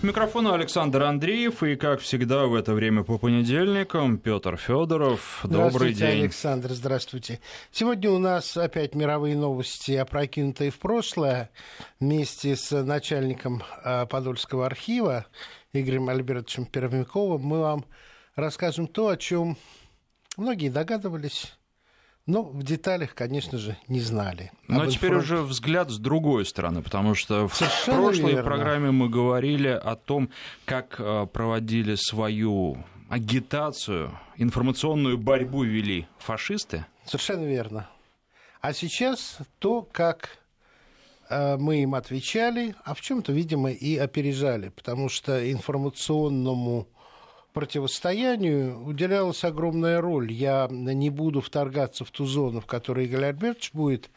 Микрофон Александр Андреев и, как всегда, в это время по понедельникам Петр Федоров. Добрый день. Александр, здравствуйте. Сегодня у нас опять мировые новости, опрокинутые в прошлое. Вместе с начальником а, Подольского архива Игорем Альбертовичем Пермяковым мы вам расскажем то, о чем многие догадывались, но в деталях, конечно же, не знали. Но теперь информ... уже взгляд с другой стороны, потому что Совершенно в прошлой верно. программе мы говорили о том, как э, проводили свою агитацию, информационную борьбу вели фашисты. Совершенно верно. А сейчас то, как э, мы им отвечали, а в чем-то, видимо, и опережали, потому что информационному противостоянию уделялась огромная роль. Я не буду вторгаться в ту зону, в которой Игорь Альбертович будет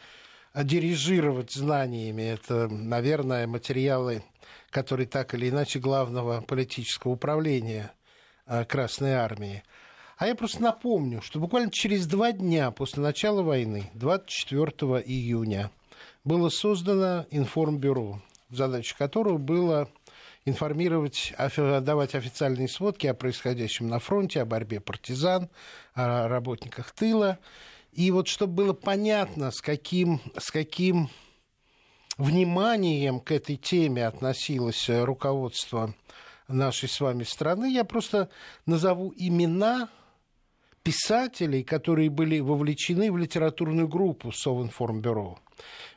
дирижировать знаниями. Это, наверное, материалы, которые так или иначе главного политического управления а, Красной Армии. А я просто напомню, что буквально через два дня после начала войны, 24 июня, было создано информбюро, задача которого было информировать, давать официальные сводки о происходящем на фронте, о борьбе партизан, о работниках тыла. И вот чтобы было понятно, с каким, с каким вниманием к этой теме относилось руководство нашей с вами страны, я просто назову имена писателей, которые были вовлечены в литературную группу Совинформбюро.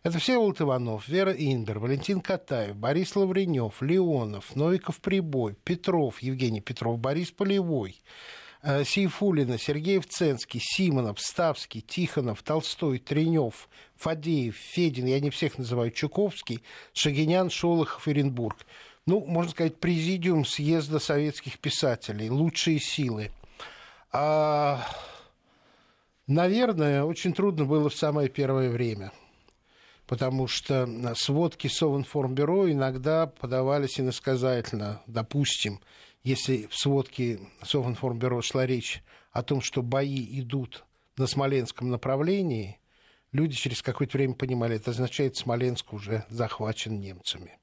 Это Всеволод Иванов, Вера Индер, Валентин Катаев, Борис Лавренев, Леонов, Новиков Прибой, Петров, Евгений Петров, Борис Полевой, э, Сейфулина, Сергей Вценский, Симонов, Ставский, Тихонов, Толстой, Тренев, Фадеев, Федин, я не всех называю, Чуковский, Шагинян, Шолохов, Оренбург. Ну, можно сказать, президиум съезда советских писателей, лучшие силы. А, наверное, очень трудно было в самое первое время – потому что сводки Совинформбюро иногда подавались иносказательно. Допустим, если в сводке Совинформбюро шла речь о том, что бои идут на Смоленском направлении, люди через какое-то время понимали, это означает, Смоленск уже захвачен немцами.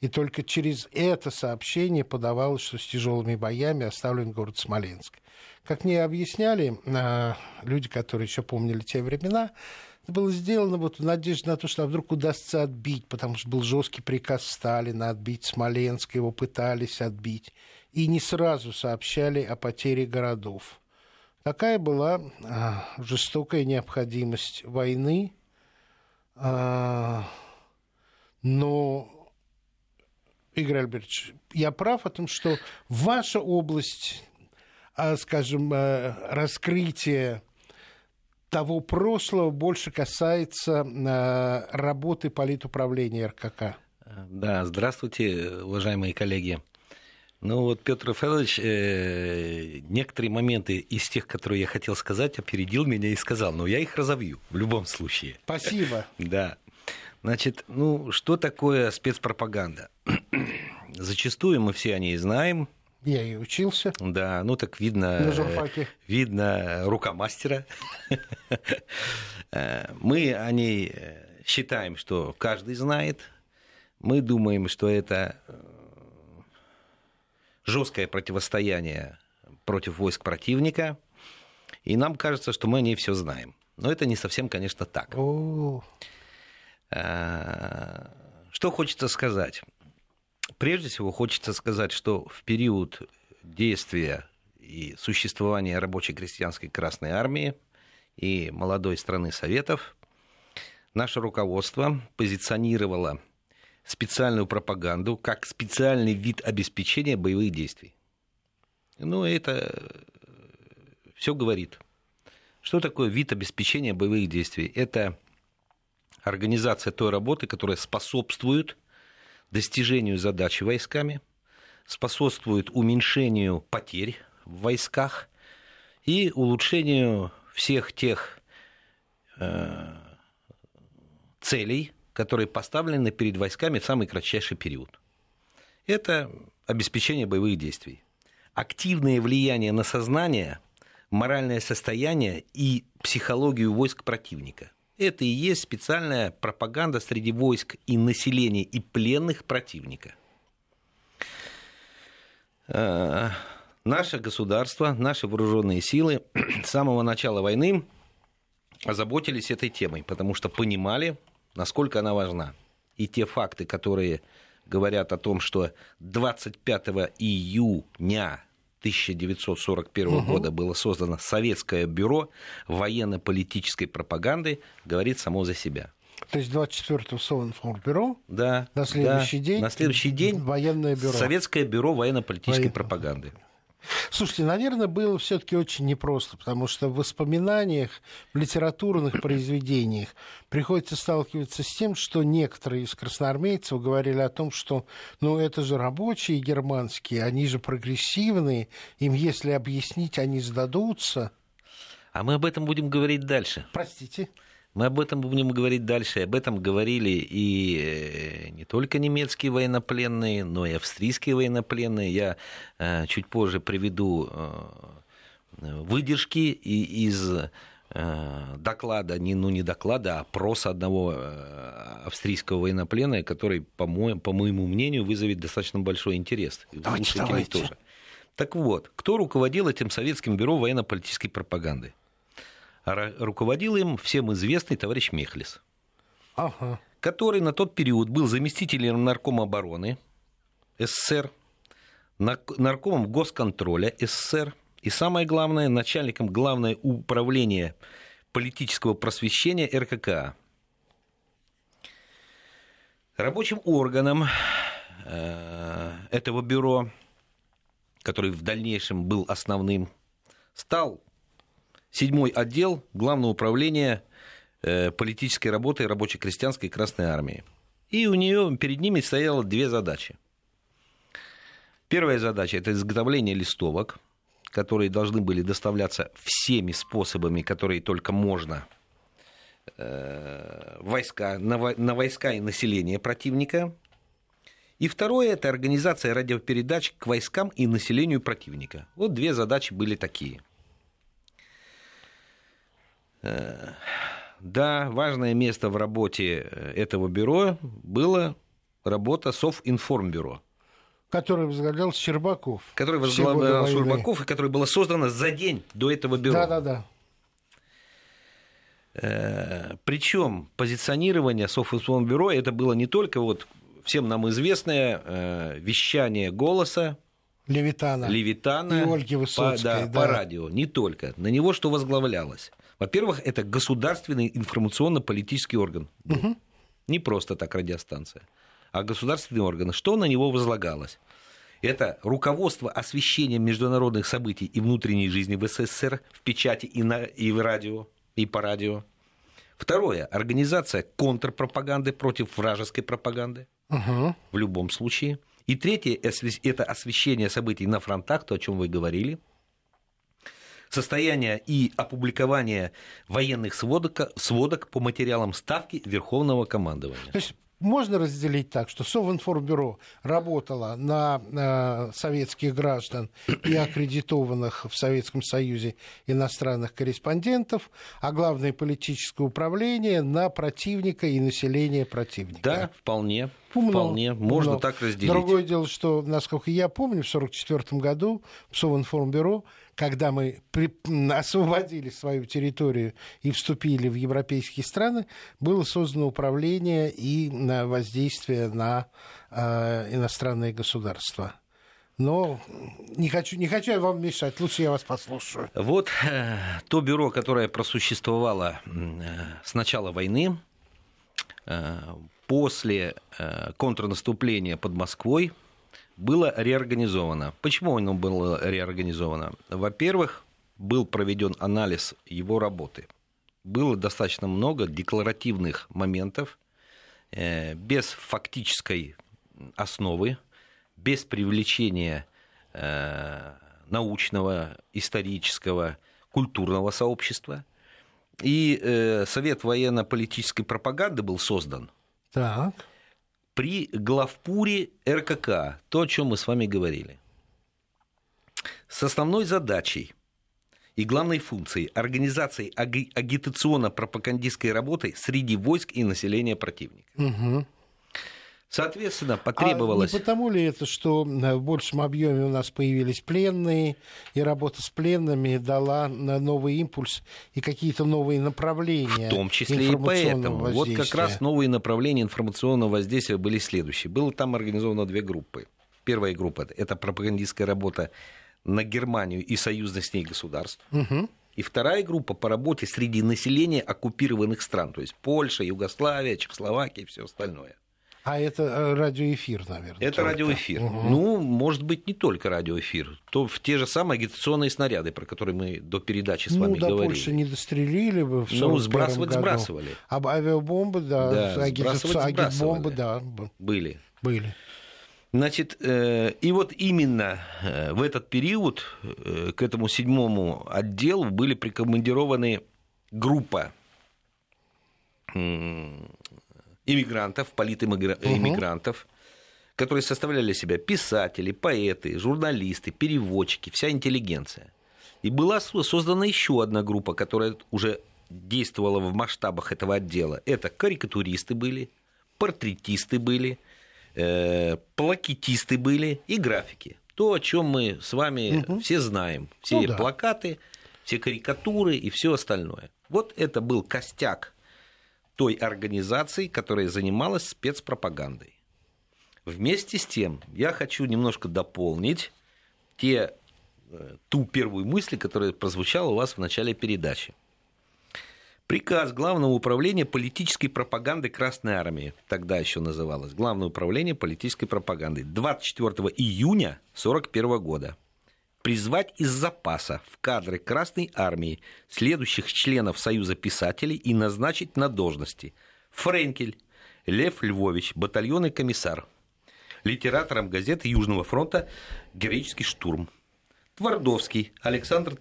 И только через это сообщение подавалось, что с тяжелыми боями оставлен город Смоленск. Как мне объясняли а, люди, которые еще помнили те времена, было сделано вот в надежде на то, что вдруг удастся отбить, потому что был жесткий приказ Сталина отбить Смоленск, его пытались отбить. И не сразу сообщали о потере городов. Такая была а, жестокая необходимость войны. А, но, Игорь Альбертович, я прав о том, что ваша область, а, скажем, а, раскрытия того прошлого больше касается э, работы политуправления РКК. Да, здравствуйте, уважаемые коллеги. Ну вот Петр Федорович э, некоторые моменты из тех, которые я хотел сказать, опередил меня и сказал, но я их разовью в любом случае. Спасибо. Да. Значит, ну что такое спецпропаганда? Зачастую мы все о ней знаем, я и учился. Да, ну так видно, видно рука мастера. Мы о ней считаем, что каждый знает. Мы думаем, что это э, жесткое противостояние против войск противника. И нам кажется, что мы о ней все знаем. Но это не совсем, конечно, так. Э, что хочется сказать? Прежде всего хочется сказать, что в период действия и существования рабочей крестьянской Красной Армии и молодой страны Советов наше руководство позиционировало специальную пропаганду как специальный вид обеспечения боевых действий. Ну, это все говорит. Что такое вид обеспечения боевых действий? Это организация той работы, которая способствует достижению задачи войсками, способствует уменьшению потерь в войсках и улучшению всех тех э, целей, которые поставлены перед войсками в самый кратчайший период. Это обеспечение боевых действий. Активное влияние на сознание, моральное состояние и психологию войск противника. Это и есть специальная пропаганда среди войск и населения и пленных противника. Э, наше государство, наши вооруженные силы с самого начала войны озаботились этой темой, потому что понимали, насколько она важна. И те факты, которые говорят о том, что 25 июня 1941 угу. года было создано Советское бюро военно-политической пропаганды, говорит само за себя. То есть 24-го Совинформбюро, да, на следующий да, день, на следующий день военное бюро. Советское бюро военно-политической Воен... пропаганды. Слушайте, наверное, было все-таки очень непросто, потому что в воспоминаниях, в литературных произведениях приходится сталкиваться с тем, что некоторые из красноармейцев говорили о том, что ну это же рабочие германские, они же прогрессивные, им если объяснить, они сдадутся. А мы об этом будем говорить дальше. Простите. Мы об этом будем говорить дальше. Об этом говорили и э, не только немецкие военнопленные, но и австрийские военнопленные. Я э, чуть позже приведу э, выдержки из доклада, не, ну не доклада, а опроса одного австрийского военнопленного, который, по, моему, по моему мнению, вызовет достаточно большой интерес. Давайте, давайте. Тоже. Так вот, кто руководил этим советским бюро военно-политической пропаганды? Руководил им всем известный товарищ Мехлис, ага. который на тот период был заместителем наркома обороны СССР, наркомом госконтроля СССР и, самое главное, начальником главного управления политического просвещения РККА. Рабочим органом э, этого бюро, который в дальнейшем был основным, стал седьмой отдел Главного управления э, политической работы рабоче-крестьянской Красной Армии. И у нее перед ними стояло две задачи. Первая задача – это изготовление листовок, которые должны были доставляться всеми способами, которые только можно э, войска, на, на войска и население противника. И второе – это организация радиопередач к войскам и населению противника. Вот две задачи были такие – да, важное место в работе э, этого бюро было работа Совинформбюро. Который возглавлял Щербаков. Который возглавлял Щербаков, и который было создано за день до этого бюро. Да, да, да. Причем позиционирование Совинформбюро это было не только вот всем нам известное э, вещание голоса Левитана, Левитана и Ольги Высоцкой, по, да, да. по радио. Не только. На него что возглавлялось? Во-первых, это государственный информационно-политический орган. Угу. Не просто так радиостанция, а государственный орган. Что на него возлагалось? Это руководство освещением международных событий и внутренней жизни в СССР в печати и, на, и в радио, и по радио. Второе. Организация контрпропаганды против вражеской пропаганды. Угу. В любом случае. И третье. Это освещение событий на фронтах, то, о чем вы говорили состояние и опубликование военных сводок, сводок по материалам ставки Верховного командования. То есть можно разделить так, что Совинформбюро работало на э, советских граждан и аккредитованных в Советском Союзе иностранных корреспондентов, а главное политическое управление на противника и население противника. Да, вполне. Умно, вполне. Можно умно. так разделить. Другое дело, что, насколько я помню, в 1944 году в Совинформбюро когда мы при... освободили свою территорию и вступили в европейские страны, было создано управление и воздействие на э, иностранные государства. Но не хочу, не хочу я вам мешать, лучше я вас послушаю. Вот э, то бюро, которое просуществовало э, с начала войны, э, после э, контрнаступления под Москвой, было реорганизовано. Почему оно было реорганизовано? Во-первых, был проведен анализ его работы. Было достаточно много декларативных моментов, э, без фактической основы, без привлечения э, научного, исторического, культурного сообщества. И э, Совет военно-политической пропаганды был создан. Так при главпуре РКК, то, о чем мы с вами говорили, с основной задачей и главной функцией организации агитационно-пропагандистской работы среди войск и населения противника. Угу. Соответственно, потребовалось... А не потому ли это, что в большем объеме у нас появились пленные, и работа с пленными дала новый импульс и какие-то новые направления В том числе и поэтому. Вот как раз новые направления информационного воздействия были следующие. Было там организовано две группы. Первая группа – это пропагандистская работа на Германию и союзных с ней государств. Угу. И вторая группа по работе среди населения оккупированных стран, то есть Польша, Югославия, Чехословакия и все остальное. А это э, радиоэфир, наверное. Это только. радиоэфир. Угу. Ну, может быть, не только радиоэфир. То в те же самые агитационные снаряды, про которые мы до передачи с ну, вами до говорили. Польши не дострелили бы в Ну, сбрасывать году. сбрасывали. А авиабомбы, да, да агитаци... агитбомбы, да. Были. Были. Значит, э, и вот именно э, в этот период к этому седьмому отделу были прикомандированы группа иммигрантов, политиммигрантов, угу. которые составляли себя писатели, поэты, журналисты, переводчики, вся интеллигенция. И была создана еще одна группа, которая уже действовала в масштабах этого отдела. Это карикатуристы были, портретисты были, э, плакетисты были и графики. То, о чем мы с вами угу. все знаем. Все ну, да. плакаты, все карикатуры и все остальное. Вот это был костяк той организации, которая занималась спецпропагандой. Вместе с тем, я хочу немножко дополнить те, э, ту первую мысль, которая прозвучала у вас в начале передачи. Приказ Главного управления политической пропаганды Красной Армии, тогда еще называлось Главное управление политической пропаганды, 24 июня 1941 года призвать из запаса в кадры Красной Армии следующих членов Союза писателей и назначить на должности. Френкель Лев Львович, батальонный комиссар, литератором газеты Южного фронта «Героический штурм», Твардовский Александр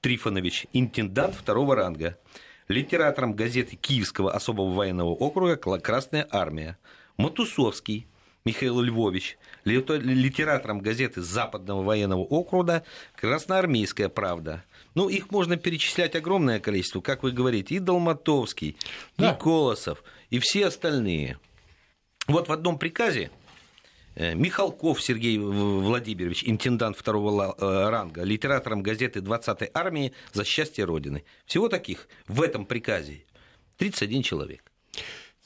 Трифонович, интендант второго ранга, литератором газеты Киевского особого военного округа «Красная армия», Матусовский Михаил Львович, литератором газеты Западного военного округа «Красноармейская правда». Ну, их можно перечислять огромное количество, как вы говорите, и Долматовский, да. и Колосов, и все остальные. Вот в одном приказе э, Михалков Сергей Владимирович, интендант второго э, ранга, литератором газеты 20-й армии «За счастье Родины». Всего таких в этом приказе 31 человек.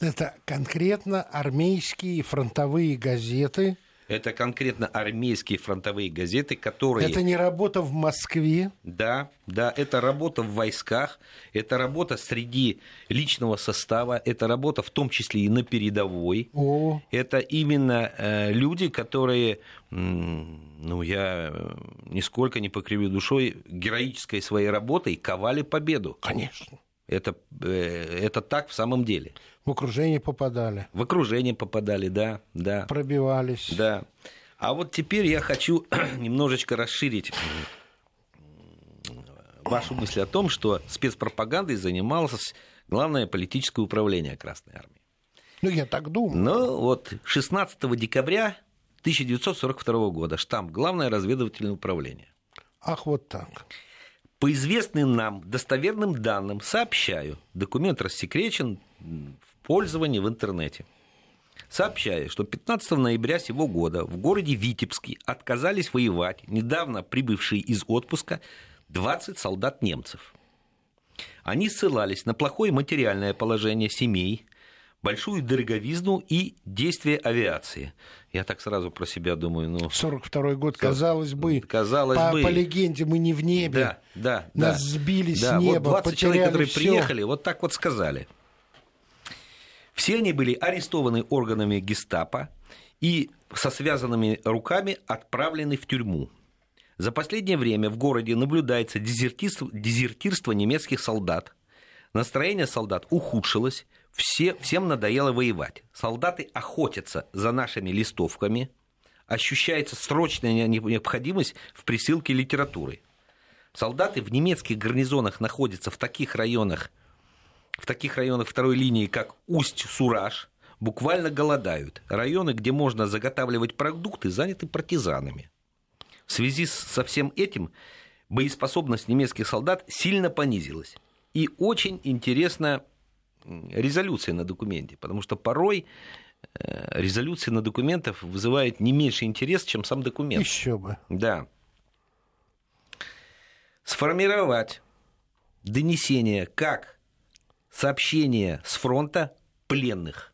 Это конкретно армейские фронтовые газеты. Это конкретно армейские фронтовые газеты, которые... Это не работа в Москве. Да, да, это работа в войсках, это работа среди личного состава, это работа в том числе и на передовой. О. Это именно э, люди, которые, ну, я нисколько не покривлю душой, героической своей работой ковали победу. Конечно. Это, э, это так в самом деле. В окружение попадали. В окружение попадали, да, да. Пробивались. Да. А вот теперь я хочу немножечко расширить вашу мысль о том, что спецпропагандой занималось главное политическое управление Красной Армии. Ну, я так думаю. Ну, вот 16 декабря 1942 года штамп Главное разведывательное управление. Ах, вот так. По известным нам достоверным данным сообщаю, документ рассекречен в пользовании в интернете. Сообщаю, что 15 ноября сего года в городе Витебске отказались воевать недавно прибывшие из отпуска 20 солдат немцев. Они ссылались на плохое материальное положение семей, большую дороговизну и действие авиации. Я так сразу про себя думаю. Ну, 42 год, казалось бы. Казалось по, бы. По легенде мы не в небе. Да, да. Нас да. сбили да, с неба. Вот 20 человек, которые всё. приехали, вот так вот сказали. Все они были арестованы органами гестапо и со связанными руками отправлены в тюрьму. За последнее время в городе наблюдается дезертирство, дезертирство немецких солдат. Настроение солдат ухудшилось, все, всем надоело воевать. Солдаты охотятся за нашими листовками. Ощущается срочная необходимость в присылке литературы. Солдаты в немецких гарнизонах находятся в таких районах, в таких районах второй линии, как Усть-Сураж, буквально голодают. Районы, где можно заготавливать продукты, заняты партизанами. В связи со всем этим боеспособность немецких солдат сильно понизилась. И очень интересно резолюции на документе, потому что порой э, резолюции на документов вызывает не меньше интерес, чем сам документ. Еще бы. Да. Сформировать донесение как сообщение с фронта пленных.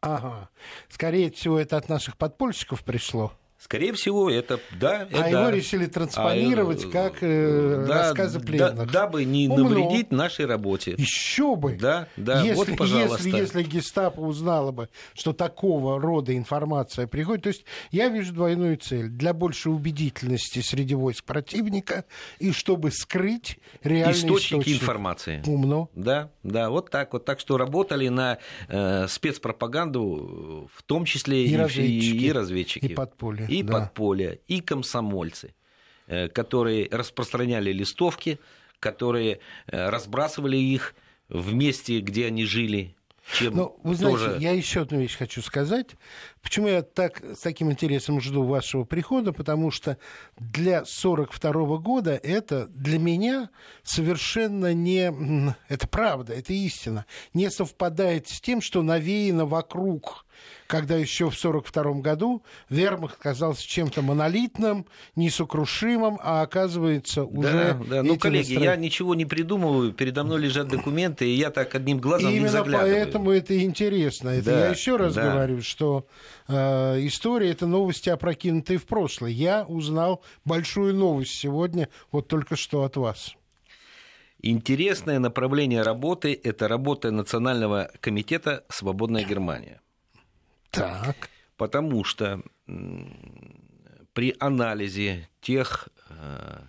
Ага. Скорее всего, это от наших подпольщиков пришло. Скорее всего, это да. А это, его решили транспонировать а, как э, да, рассказы пленных. Да, дабы не Умно. навредить нашей работе. Еще бы. Да, да. Если, вот, пожалуйста. Если, если гестапо узнало бы, что такого рода информация приходит, то есть я вижу двойную цель для большей убедительности среди войск противника и чтобы скрыть реальные источники источник. информации. Умно. Да, да, вот так вот. Так что работали на э, спецпропаганду, в том числе и, и разведчики, и, и разведчики. И подполье и да. подполья, и комсомольцы, э, которые распространяли листовки, которые э, разбрасывали их в месте, где они жили, чем ну, вы знаете, тоже... я еще одну вещь хочу сказать. Почему я так, с таким интересом жду вашего прихода? Потому что для 1942 года это для меня совершенно не... Это правда, это истина. Не совпадает с тем, что навеяно вокруг когда еще в 1942 году вермахт казался чем-то монолитным, несокрушимым, а оказывается уже... Да, да. Ну, коллеги, настроения... я ничего не придумываю, передо мной лежат документы, и я так одним глазом Именно не заглядываю. поэтому это интересно. Это да, я еще раз да. говорю, что э, история — это новости, опрокинутые в прошлое. Я узнал большую новость сегодня, вот только что от вас. Интересное направление работы – это работа Национального комитета «Свободная Германия». Так. Потому что при анализе тех э,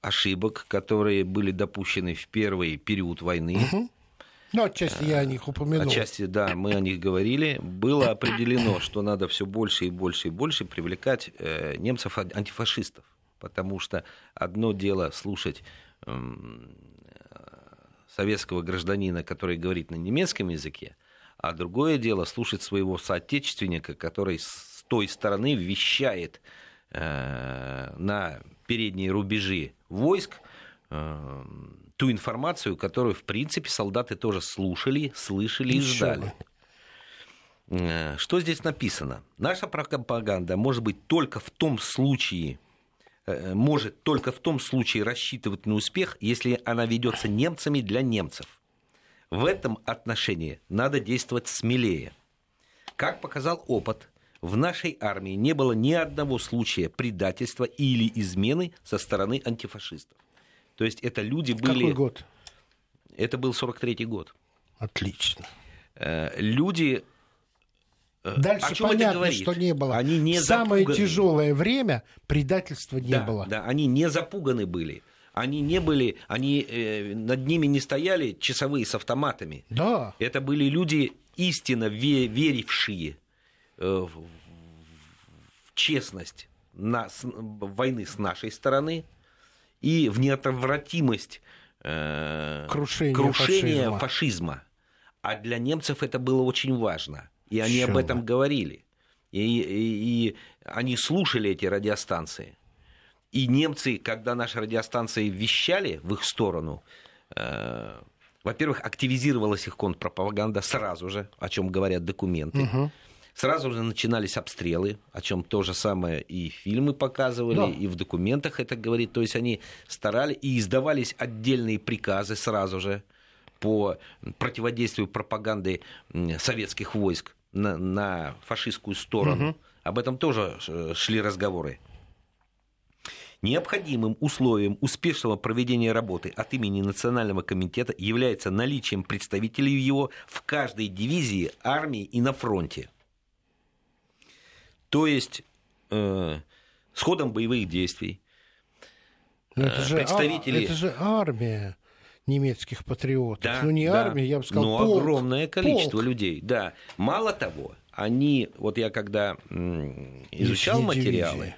ошибок, которые были допущены в первый период войны, угу. Ну, отчасти я о них упомянул. Отчасти, да, мы о них говорили. Было определено, что надо все больше и больше и больше привлекать э, немцев-антифашистов. Потому что одно дело слушать эм, советского гражданина, который говорит на немецком языке, а другое дело слушать своего соотечественника, который с той стороны вещает э, на передние рубежи войск э, ту информацию, которую, в принципе, солдаты тоже слушали, слышали и ждали. Э, что здесь написано? Наша пропаганда может быть только в том случае, э, может только в том случае рассчитывать на успех, если она ведется немцами для немцев. В этом отношении надо действовать смелее. Как показал опыт, в нашей армии не было ни одного случая предательства или измены со стороны антифашистов. То есть это люди были... Какой год? Это был 43-й год. Отлично. Э, люди э, Дальше О чем понятно, что не было. Они не самое тяжелое время предательства не да, было. Да, они не запуганы были они не были, они э, над ними не стояли часовые с автоматами. Да. Это были люди истинно верившие э, в, честность на, с, войны с нашей стороны и в неотвратимость э, крушения, крушения фашизма. фашизма. А для немцев это было очень важно. И они Чё? об этом говорили. И, и, и они слушали эти радиостанции. И немцы, когда наши радиостанции вещали в их сторону, э, во-первых, активизировалась их контрпропаганда сразу же, о чем говорят документы. Угу. Сразу же начинались обстрелы, о чем то же самое и фильмы показывали, да. и в документах это говорит. То есть они старались и издавались отдельные приказы сразу же по противодействию пропаганды советских войск на, на фашистскую сторону. Угу. Об этом тоже э, шли разговоры. Необходимым условием успешного проведения работы от имени Национального комитета является наличием представителей его в каждой дивизии, армии и на фронте. То есть э, с ходом боевых действий Но это, же, представители... а, это же армия немецких патриотов. Да, ну, не да. армия, я бы сказал, Но полк. огромное количество полк. людей, да. Мало того, они, вот я когда изучал материалы, дивизии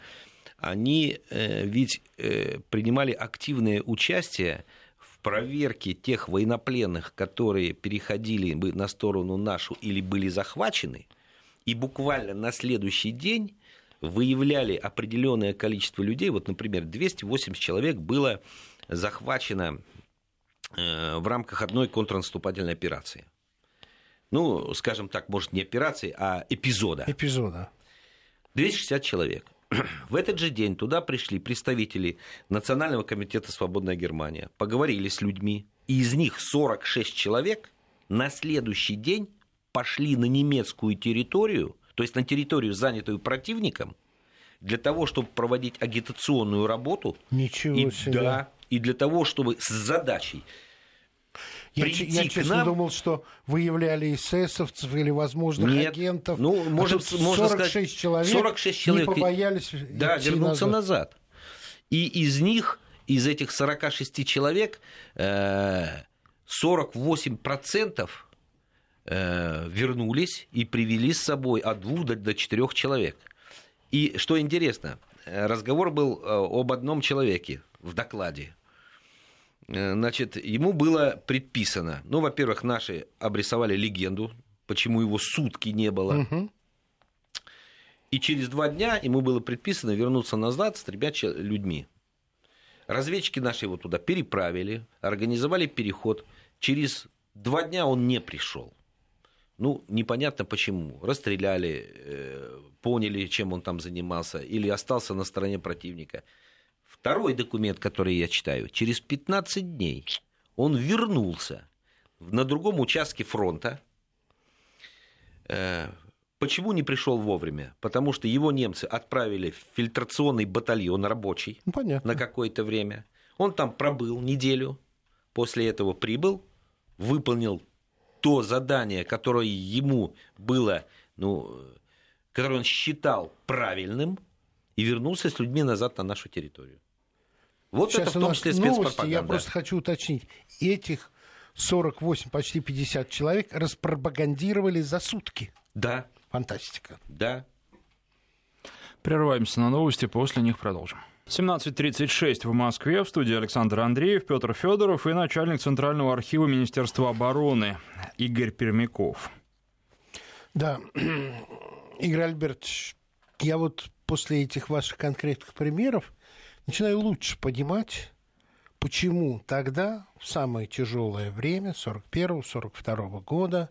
они э, ведь э, принимали активное участие в проверке тех военнопленных, которые переходили бы на сторону нашу или были захвачены, и буквально на следующий день выявляли определенное количество людей, вот, например, 280 человек было захвачено э, в рамках одной контрнаступательной операции. ну, скажем так, может, не операции, а эпизода. Эпизода. 260 человек. В этот же день туда пришли представители Национального комитета «Свободная Германия», поговорили с людьми, и из них 46 человек на следующий день пошли на немецкую территорию, то есть на территорию, занятую противником, для того, чтобы проводить агитационную работу. Ничего и, себе. Да, и для того, чтобы с задачей я, прийти я честно нам... думал, что выявляли эсэсовцев или возможных Нет. агентов. Ну, может, а можно 46 сказать, человек 46 человек не побоялись да, вернуться назад. назад. И из них, из этих 46 человек, 48% э, вернулись и привели с собой от двух до четырех человек. И что интересно, э, разговор был э, об одном человеке в докладе. Э, значит, ему было предписано, ну, во-первых, наши обрисовали легенду, почему его сутки не было. Угу. И через два дня ему было предписано вернуться назад с тремя людьми. Разведчики наши его туда переправили, организовали переход. Через два дня он не пришел. Ну, непонятно почему. Расстреляли, э, поняли, чем он там занимался, или остался на стороне противника. Второй документ, который я читаю, через 15 дней он вернулся на другом участке фронта. Э, почему не пришел вовремя? Потому что его немцы отправили в фильтрационный батальон рабочий ну, Понятно. на какое-то время. Он там пробыл неделю, после этого прибыл, выполнил то задание, которое ему было, ну, которое он считал правильным, и вернулся с людьми назад на нашу территорию. Вот Сейчас это в том числе спецпропаганда. Я просто хочу уточнить. Этих 48, почти 50 человек распропагандировали за сутки. Да. Фантастика. Да. Прерываемся на новости, после них продолжим. 17.36 в Москве. В студии Александр Андреев, Петр Федоров и начальник Центрального архива Министерства обороны Игорь Пермяков. Да, Игорь Альбертович, я вот после этих ваших конкретных примеров начинаю лучше понимать, почему тогда, в самое тяжелое время, 41-42 года,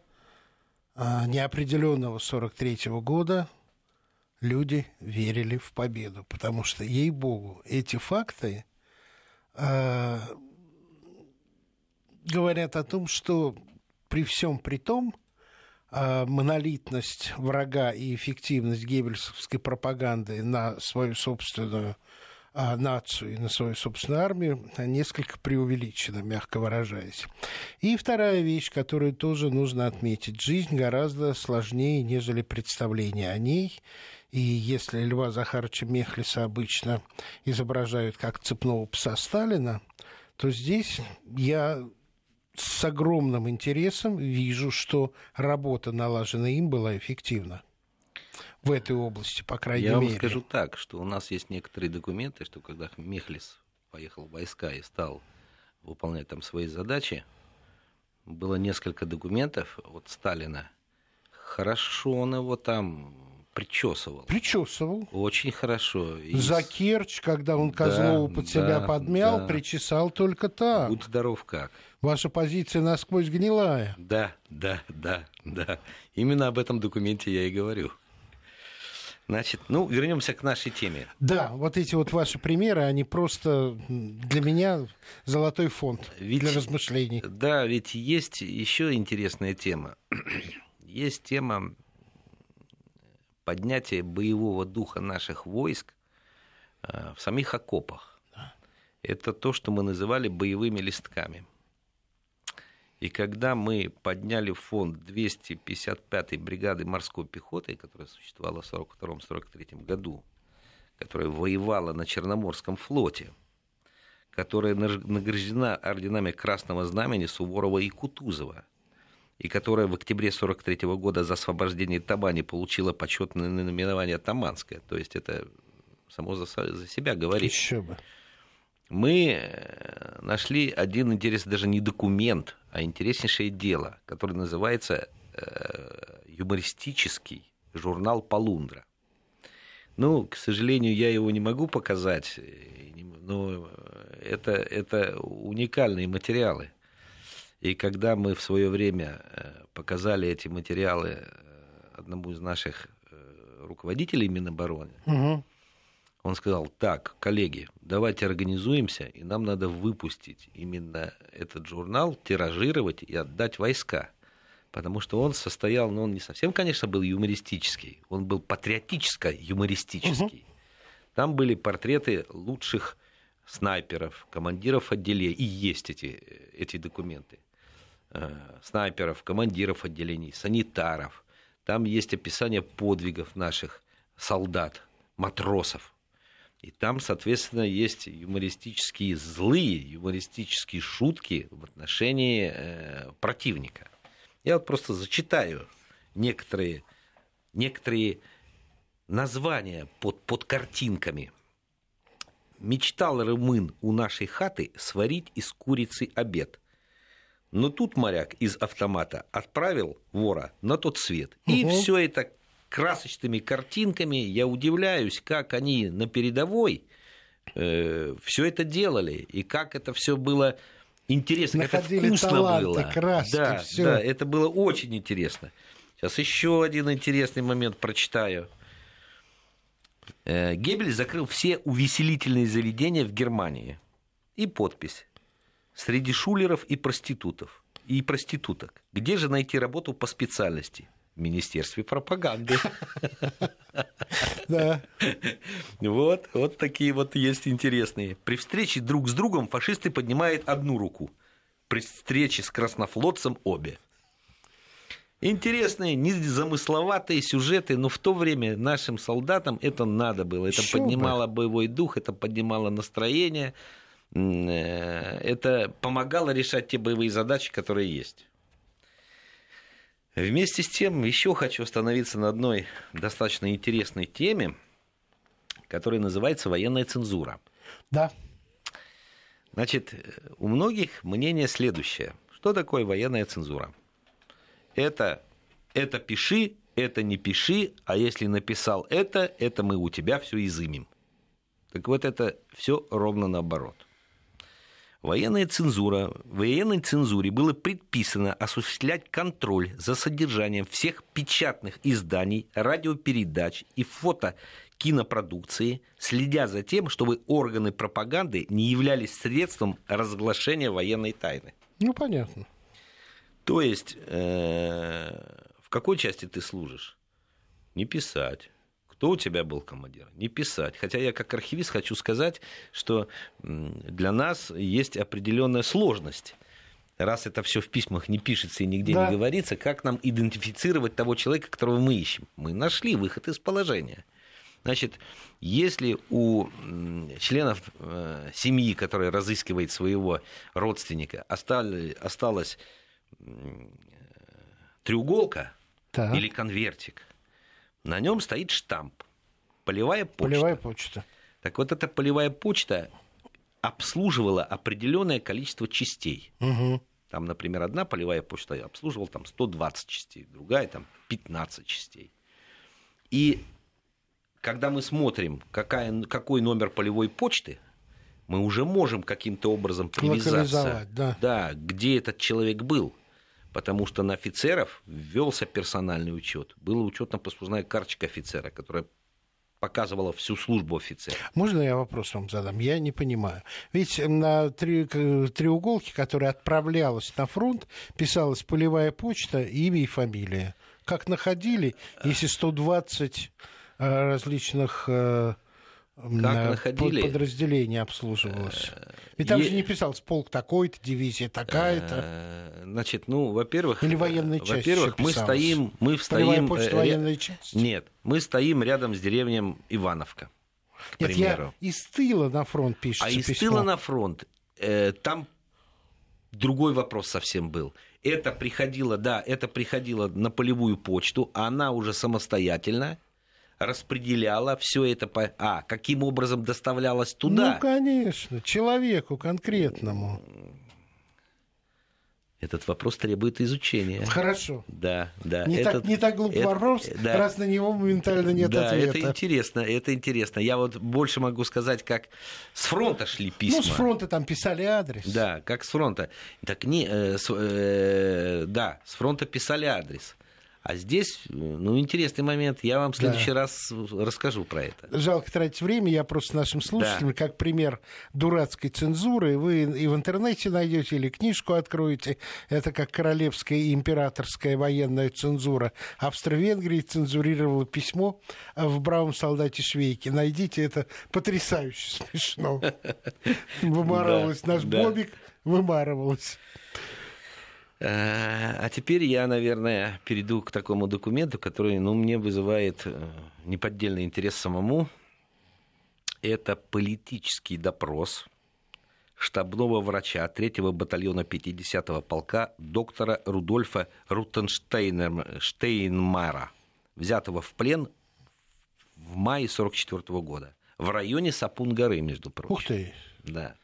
а, неопределенного 43 года, люди верили в победу, потому что, ей-богу, эти факты э, говорят о том, что при всем при том, э, монолитность врага и эффективность геббельсовской пропаганды на свою собственную э, нацию и на свою собственную армию несколько преувеличена, мягко выражаясь. И вторая вещь, которую тоже нужно отметить. Жизнь гораздо сложнее, нежели представление о ней. И если Льва Захаровича Мехлиса обычно изображают как цепного пса Сталина, то здесь я с огромным интересом вижу, что работа, налаженная им, была эффективна в этой области, по крайней Я мере. Я вам скажу так, что у нас есть некоторые документы, что когда Мехлис поехал в войска и стал выполнять там свои задачи, было несколько документов от Сталина. Хорошо он его там причесывал. Причесывал. Очень хорошо. И... За Керчь, когда он Козлову да, под себя да, подмял, да. причесал только так. Будь здоров как. Ваша позиция насквозь гнилая. Да, да, да, да. Именно об этом документе я и говорю. Значит, ну, вернемся к нашей теме. Да, вот эти вот ваши примеры, они просто для меня золотой фонд ведь, для размышлений. Да, ведь есть еще интересная тема. Есть тема поднятие боевого духа наших войск э, в самих окопах. Это то, что мы называли боевыми листками. И когда мы подняли фонд 255-й бригады морской пехоты, которая существовала в 1942-1943 году, которая воевала на Черноморском флоте, которая награждена орденами Красного Знамени Суворова и Кутузова – и которая в октябре 1943 года за освобождение Табани получила почетное наименование Таманская. То есть это само за, за себя говорит. Еще бы. Мы э, нашли один интересный, даже не документ, а интереснейшее дело, которое называется э, юмористический журнал Полундра. Ну, к сожалению, я его не могу показать, но это, это уникальные материалы. И когда мы в свое время показали эти материалы одному из наших руководителей Минобороны, угу. Он сказал, так, коллеги, давайте организуемся, и нам надо выпустить именно этот журнал, тиражировать и отдать войска потому что он состоял, ну, он не совсем, конечно, был юмористический, он был патриотическо-юмористический. Угу. Там были портреты лучших снайперов, командиров отделений, и есть эти, эти документы. Э, снайперов, командиров отделений, санитаров. Там есть описание подвигов наших солдат, матросов. И там, соответственно, есть юмористические злые, юмористические шутки в отношении э, противника. Я вот просто зачитаю некоторые, некоторые названия под, под картинками. Мечтал румын у нашей хаты сварить из курицы обед. Но тут моряк из автомата отправил вора на тот свет. И угу. все это красочными картинками. Я удивляюсь, как они на передовой э, все это делали и как это все было интересно, Находили это вкусно таланты, было. Краски, да, всё. да, это было очень интересно. Сейчас еще один интересный момент прочитаю. Э, Геббель закрыл все увеселительные заведения в Германии. И подпись. Среди шулеров и проститутов. И проституток. Где же найти работу по специальности? В Министерстве пропаганды. Да. Вот, вот такие вот есть интересные. При встрече друг с другом фашисты поднимают одну руку. При встрече с краснофлотцем обе. Интересные, незамысловатые сюжеты, но в то время нашим солдатам это надо было. Это поднимало бы. боевой дух, это поднимало настроение, э, это помогало решать те боевые задачи, которые есть. Вместе с тем, еще хочу остановиться на одной достаточно интересной теме, которая называется военная цензура. Да. Значит, у многих мнение следующее. Что такое военная цензура? Это, это пиши, это не пиши, а если написал это, это мы у тебя все изымем. Так вот, это все ровно наоборот. Военная цензура, военной цензуре было предписано осуществлять контроль за содержанием всех печатных изданий, радиопередач и фото кинопродукции, следя за тем, чтобы органы пропаганды не являлись средством разглашения военной тайны. Ну, понятно. То есть, э, в какой части ты служишь? Не писать кто у тебя был командир? Не писать. Хотя я как архивист хочу сказать, что для нас есть определенная сложность раз это все в письмах не пишется и нигде да. не говорится, как нам идентифицировать того человека, которого мы ищем? Мы нашли выход из положения. Значит, если у членов э, семьи, которая разыскивает своего родственника, осталась треуголка так. или конвертик, на нем стоит штамп. Полевая почта. Полевая почта. Так вот, эта полевая почта обслуживала определенное количество частей. Угу. Там, например, одна полевая почта обслуживала там 120 частей, другая там 15 частей. И когда мы смотрим, какая, какой номер полевой почты, мы уже можем каким-то образом привязаться, да. Да, где этот человек был потому что на офицеров ввелся персональный учет. Была учетно-послужная карточка офицера, которая показывала всю службу офицера. Можно я вопрос вам задам? Я не понимаю. Ведь на три, треуголке, которая отправлялась на фронт, писалась полевая почта, имя и фамилия. Как находили, если 120 э, различных э, как находили? подразделение обслуживалось. Э, Ведь там е... же не писалось полк такой-то, дивизия такая-то. Э, значит, ну, во-первых... Или военная часть Во-первых, мы стоим... Мы стоим почта, э, военная часть? Нет, мы стоим рядом с деревней Ивановка, к Нет, примеру. я из тыла на фронт пишется А из письмо. тыла на фронт, э, там другой вопрос совсем был. Это приходило, да, это приходило на полевую почту, а она уже самостоятельно распределяла все это по... А, каким образом доставлялось туда? Ну, конечно, человеку конкретному. Этот вопрос требует изучения. Хорошо. Да, да. Не, этот, так, не так глуп это, вопрос, да. раз на него моментально нет да, ответа. это интересно, это интересно. Я вот больше могу сказать, как с фронта шли письма. Ну, с фронта там писали адрес. Да, как с фронта. Так не, э, с, э, да, с фронта писали адрес. А здесь, ну, интересный момент. Я вам в следующий да. раз расскажу про это. Жалко тратить время. Я просто нашим слушателям, да. как пример дурацкой цензуры, вы и в интернете найдете, или книжку откроете. Это как королевская и императорская военная цензура. Австро-Венгрия цензурировала письмо в бравом солдате Швейке. Найдите, это потрясающе смешно. Вымарывалась наш Бобик, вымарывалась. Э, а теперь я, наверное, перейду к такому документу, который ну, мне вызывает э, неподдельный интерес самому. Это политический допрос штабного врача 3-го батальона 50-го полка доктора Рудольфа Рутенштейнмара, взятого в плен в мае 44 -го года в районе Сапун-горы, между прочим. Ух ты! Да.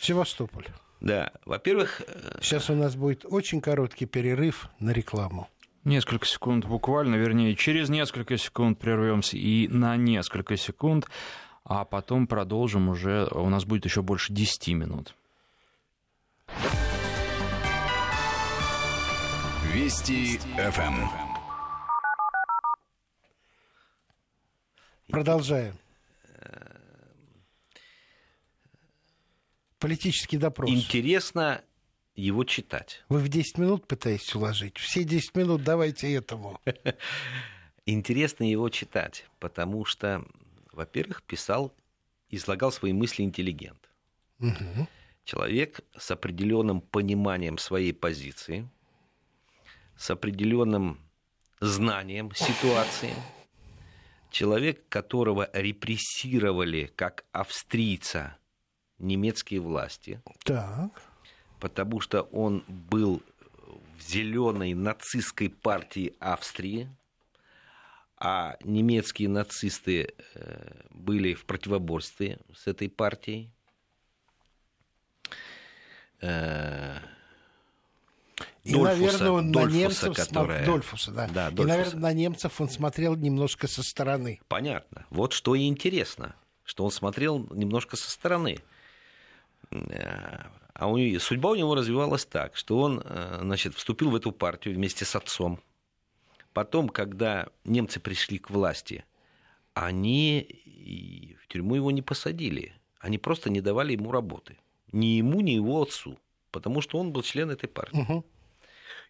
Севастополь. Да, во-первых... Э, Сейчас у нас будет очень короткий перерыв на рекламу. Несколько секунд буквально, вернее, через несколько секунд прервемся и на несколько секунд, а потом продолжим уже, у нас будет еще больше 10 минут. Вести ФМ. Эм. Продолжаем. Политический допрос. Интересно его читать. Вы в 10 минут пытаетесь уложить? Все 10 минут давайте этому. Интересно его читать, потому что, во-первых, писал, излагал свои мысли интеллигент. Угу. Человек с определенным пониманием своей позиции, с определенным знанием ситуации. Человек, которого репрессировали как австрийца немецкие власти. Так. Потому что он был в зеленой нацистской партии Австрии, а немецкие нацисты э, были в противоборстве с этой партией. Э, и, Дольфуса, наверное, он Дольфуса, на немцев которая... Дольфуса, да. да Дольфуса. И, наверное, на немцев он смотрел немножко со стороны. Понятно. Вот что и интересно, что он смотрел немножко со стороны. А у него, судьба у него развивалась так, что он э, значит, вступил в эту партию вместе с отцом. Потом, когда немцы пришли к власти, они в тюрьму его не посадили. Они просто не давали ему работы. Ни ему, ни его отцу. Потому что он был член этой партии. Угу.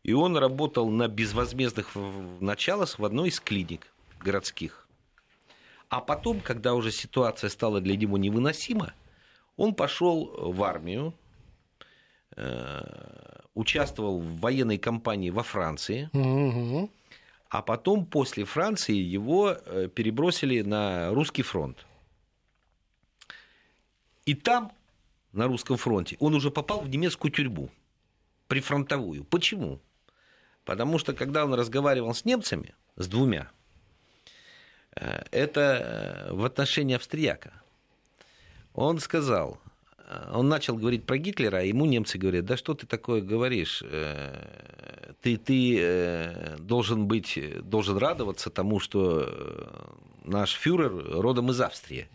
И он работал на безвозмездных началах в одной из клиник городских. А потом, когда уже ситуация стала для него невыносима, он пошел в армию, э, участвовал в военной кампании во Франции, угу. а потом после Франции его э, перебросили на русский фронт. И там, на русском фронте, он уже попал в немецкую тюрьму, прифронтовую. Почему? Потому что когда он разговаривал с немцами, с двумя, э, это в отношении австрияка – он сказал, э, он начал говорить про Гитлера, а ему немцы говорят, да что ты такое говоришь, э, ты, ты э, должен быть, должен радоваться тому, что наш фюрер родом из Австрии.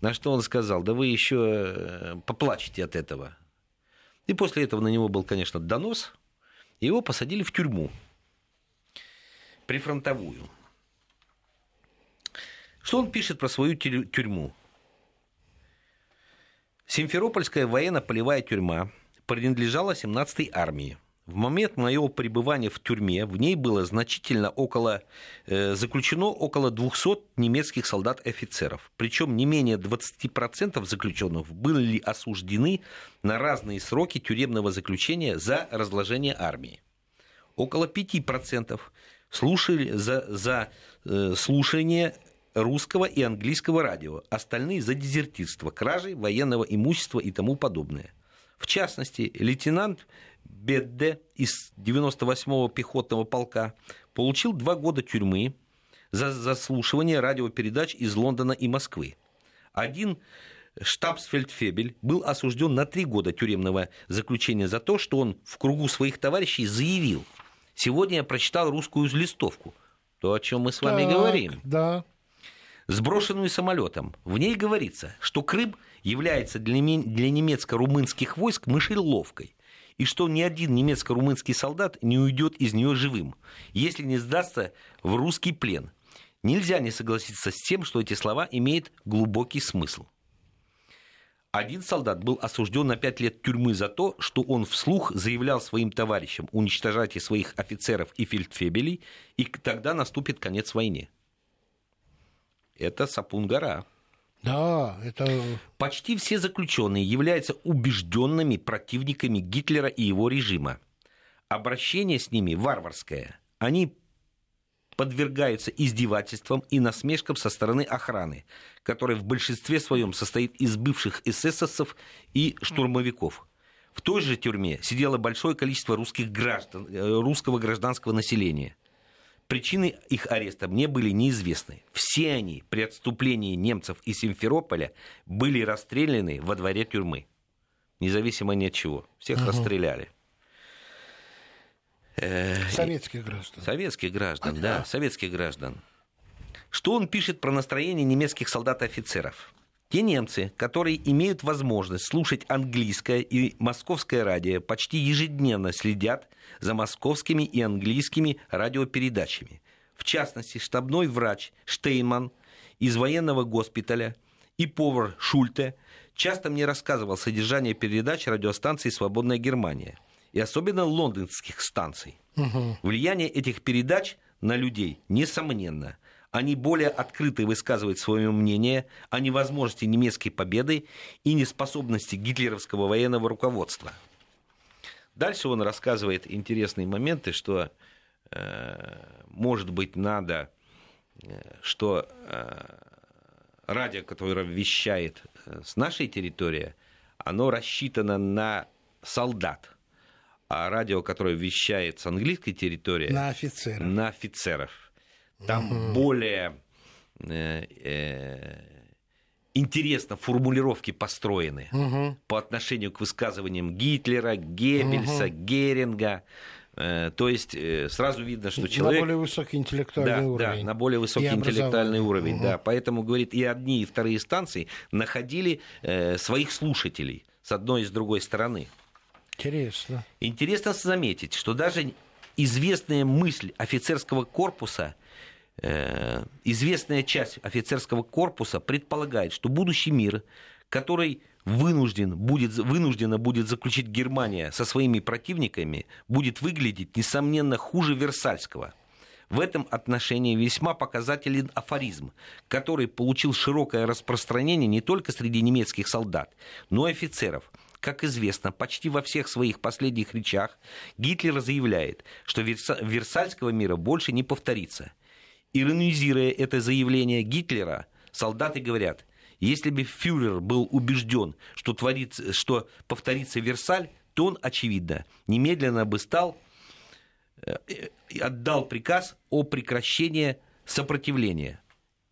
На что он сказал, да вы еще поплачете от этого. И после этого на него был, конечно, донос, его посадили в тюрьму, прифронтовую. Что он пишет про свою тюрьму? Симферопольская военно-полевая тюрьма принадлежала 17-й армии. В момент моего пребывания в тюрьме в ней было значительно около, э, заключено около 200 немецких солдат и офицеров. Причем не менее 20% заключенных были осуждены на разные сроки тюремного заключения за разложение армии. Около 5% слушали за, за э, слушание русского и английского радио, остальные за дезертирство, кражи военного имущества и тому подобное. В частности, лейтенант Бедде из 98-го пехотного полка получил два года тюрьмы за заслушивание радиопередач из Лондона и Москвы. Один штабсфельдфебель был осужден на три года тюремного заключения за то, что он в кругу своих товарищей заявил. Сегодня я прочитал русскую листовку. То, о чем мы с вами так, говорим. Да. Сброшенную самолетом. В ней говорится, что Крым является для, немецко-румынских войск мышеловкой и что ни один немецко-румынский солдат не уйдет из нее живым, если не сдастся в русский плен. Нельзя не согласиться с тем, что эти слова имеют глубокий смысл. Один солдат был осужден на пять лет тюрьмы за то, что он вслух заявлял своим товарищам уничтожайте своих офицеров и фельдфебелей, и тогда наступит конец войне. Это Сапун-гора. Да, это... Почти все заключенные являются убежденными противниками Гитлера и его режима. Обращение с ними варварское. Они подвергаются издевательствам и насмешкам со стороны охраны, которая в большинстве своем состоит из бывших эсэсовцев и штурмовиков. В той же тюрьме сидело большое количество русских граждан, э, русского гражданского населения. Причины их ареста мне были неизвестны. Все они при отступлении немцев из Симферополя были расстреляны во дворе тюрьмы. Независимо ни от чего. Всех угу. расстреляли. Э, советских граждан. Советских граждан, да, советских граждан. Что он пишет про настроение немецких солдат и офицеров? Те немцы, которые имеют возможность слушать английское и московское радио, почти ежедневно следят за московскими и английскими радиопередачами. В частности, штабной врач Штейнман из военного госпиталя и повар Шульте часто мне рассказывал содержание передач радиостанции «Свободная Германия» и особенно лондонских станций. Угу. Влияние этих передач на людей несомненно. Они более открыто высказывают свое мнение о невозможности немецкой победы и неспособности гитлеровского военного руководства. Дальше он рассказывает интересные моменты, что, э, может быть, надо, э, что э, радио, которое вещает э, с нашей территории, оно рассчитано на солдат а радио, которое вещает с английской территории... На офицеров. На офицеров. Там более э, э, интересно формулировки построены по отношению к высказываниям Гитлера, Геббельса. Геринга. Э, то есть сразу видно, что человек... На более высокий интеллектуальный да, уровень. Да, на более высокий интеллектуальный уровень, угу. да. Поэтому, говорит, и одни, и вторые станции находили э, своих слушателей с одной и с другой стороны. Интересно. Интересно заметить, что даже известная мысль офицерского корпуса, известная часть офицерского корпуса предполагает, что будущий мир, который вынужден будет, вынуждена будет заключить Германия со своими противниками, будет выглядеть, несомненно, хуже Версальского. В этом отношении весьма показателен афоризм, который получил широкое распространение не только среди немецких солдат, но и офицеров – как известно, почти во всех своих последних речах Гитлер заявляет, что Версальского мира больше не повторится. Иронизируя это заявление Гитлера, солдаты говорят, если бы фюрер был убежден, что, творится, что повторится Версаль, то он, очевидно, немедленно бы стал, э, отдал приказ о прекращении сопротивления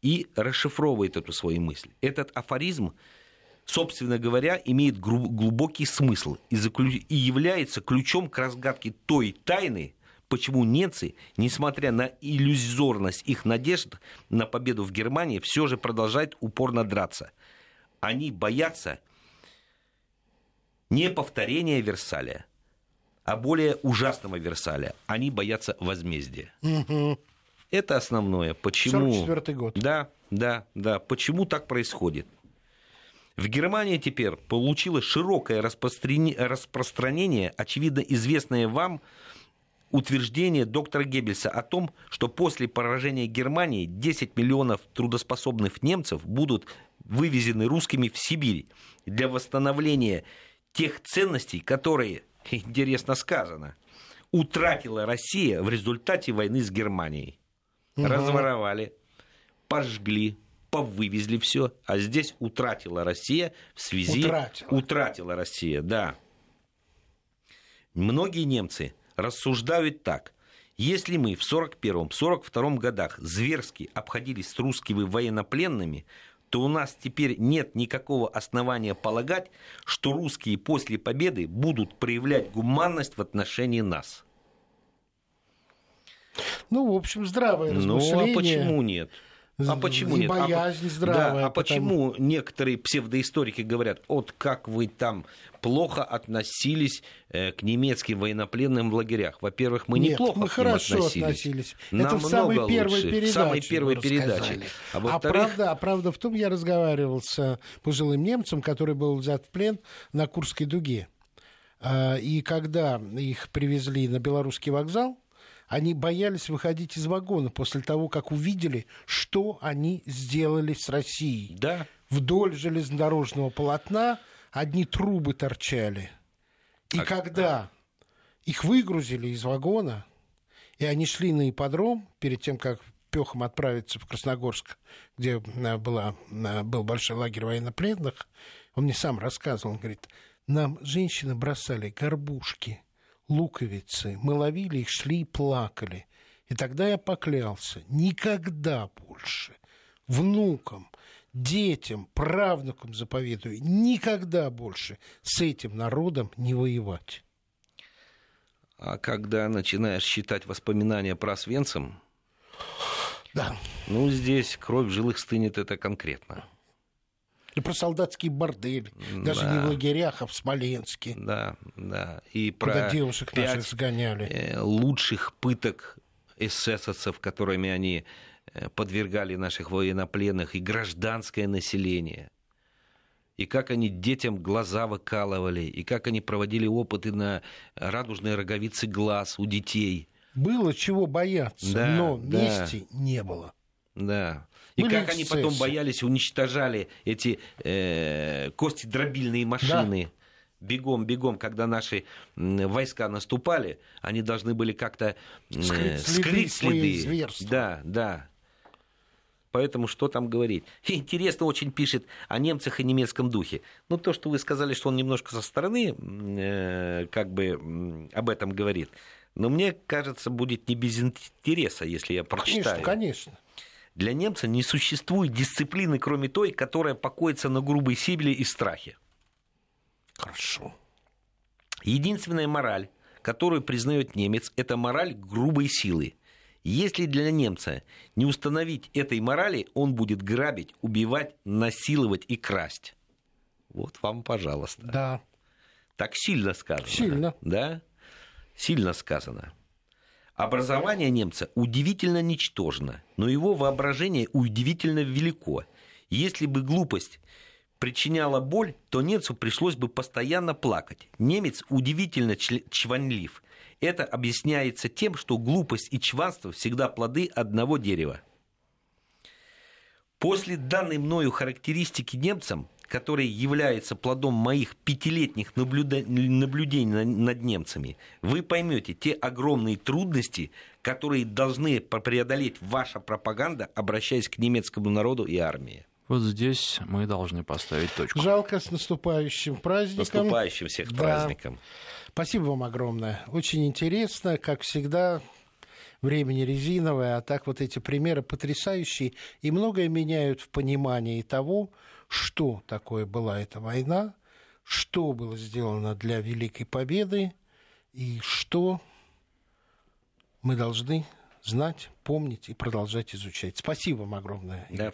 и расшифровывает эту свою мысль. Этот афоризм собственно говоря, имеет глубокий смысл и является ключом к разгадке той тайны, почему немцы, несмотря на иллюзорность их надежд на победу в Германии, все же продолжают упорно драться. Они боятся не повторения Версаля, а более ужасного Версаля. Они боятся возмездия. Угу. Это основное. Почему? 44 год. Да, да, да. Почему так происходит? В Германии теперь получило широкое распространение, очевидно известное вам, утверждение доктора Геббельса о том, что после поражения Германии 10 миллионов трудоспособных немцев будут вывезены русскими в Сибирь для восстановления тех ценностей, которые, интересно сказано, утратила Россия в результате войны с Германией. Угу. Разворовали, пожгли, повывезли все, а здесь утратила Россия в связи... Утратила. Утратила Россия, да. Многие немцы рассуждают так. Если мы в 1941-1942 годах зверски обходились с русскими военнопленными, то у нас теперь нет никакого основания полагать, что русские после победы будут проявлять гуманность в отношении нас. Ну, в общем, здравое размышление. Ну, а почему нет? А почему нет? боязнь а, здравая. Да, а потому... почему некоторые псевдоисторики говорят, вот как вы там плохо относились э, к немецким военнопленным в лагерях? Во-первых, мы нет, неплохо мы к хорошо ним относились. относились. Нам Это в самой лучше. первой передаче. В самой первой передаче. А, а, правда, а правда в том, я разговаривал с пожилым немцем, который был взят в плен на Курской дуге. А, и когда их привезли на белорусский вокзал, они боялись выходить из вагона после того, как увидели, что они сделали с Россией. Да. Вдоль железнодорожного полотна одни трубы торчали. И а... когда их выгрузили из вагона, и они шли на ипподром перед тем, как пехом отправиться в Красногорск, где э, была, э, был большой лагерь военнопленных, он мне сам рассказывал, он говорит, нам женщины бросали горбушки – луковицы. Мы ловили их, шли и плакали. И тогда я поклялся, никогда больше внукам, детям, правнукам заповедую, никогда больше с этим народом не воевать. А когда начинаешь считать воспоминания про Свенцем, да. ну, здесь кровь в жилых стынет это конкретно. И про солдатский бордель. Даже да. не в лагерях, а в Смоленске. Да, да. И куда про девушек наших сгоняли. Э, лучших пыток эсэсовцев, которыми они э, подвергали наших военнопленных, и гражданское население. И как они детям глаза выкалывали, и как они проводили опыты на радужные роговицы глаз у детей. Было чего бояться, да, но мести да. не было. Да. И Были как они потом боялись, уничтожали эти э, кости дробильные машины. Да бегом, бегом, когда наши войска наступали, они должны были как-то скрыть, скрыть следы. Да, да. Поэтому что там говорить? Интересно очень пишет о немцах и немецком духе. Ну, то, что вы сказали, что он немножко со стороны э, как бы об этом говорит. Но мне кажется, будет не без интереса, если я прочитаю. Конечно, конечно. Для немца не существует дисциплины, кроме той, которая покоится на грубой силе и страхе. Хорошо. Единственная мораль, которую признает немец, это мораль грубой силы. Если для немца не установить этой морали, он будет грабить, убивать, насиловать и красть. Вот вам, пожалуйста. Да. Так сильно сказано. Сильно. Да? Сильно сказано. Образование немца удивительно ничтожно, но его воображение удивительно велико. Если бы глупость причиняла боль, то немцу пришлось бы постоянно плакать. Немец удивительно чванлив. Это объясняется тем, что глупость и чванство всегда плоды одного дерева. После данной мною характеристики немцам который является плодом моих пятилетних наблюдений над немцами, вы поймете те огромные трудности, которые должны преодолеть ваша пропаганда, обращаясь к немецкому народу и армии. Вот здесь мы должны поставить точку. Жалко с наступающим праздником. С наступающим всех да. праздником. Спасибо вам огромное. Очень интересно, как всегда, времени резиновое, а так вот эти примеры потрясающие и многое меняют в понимании того, что такое была эта война, что было сделано для Великой Победы и что мы должны знать, помнить и продолжать изучать. Спасибо вам огромное. Да.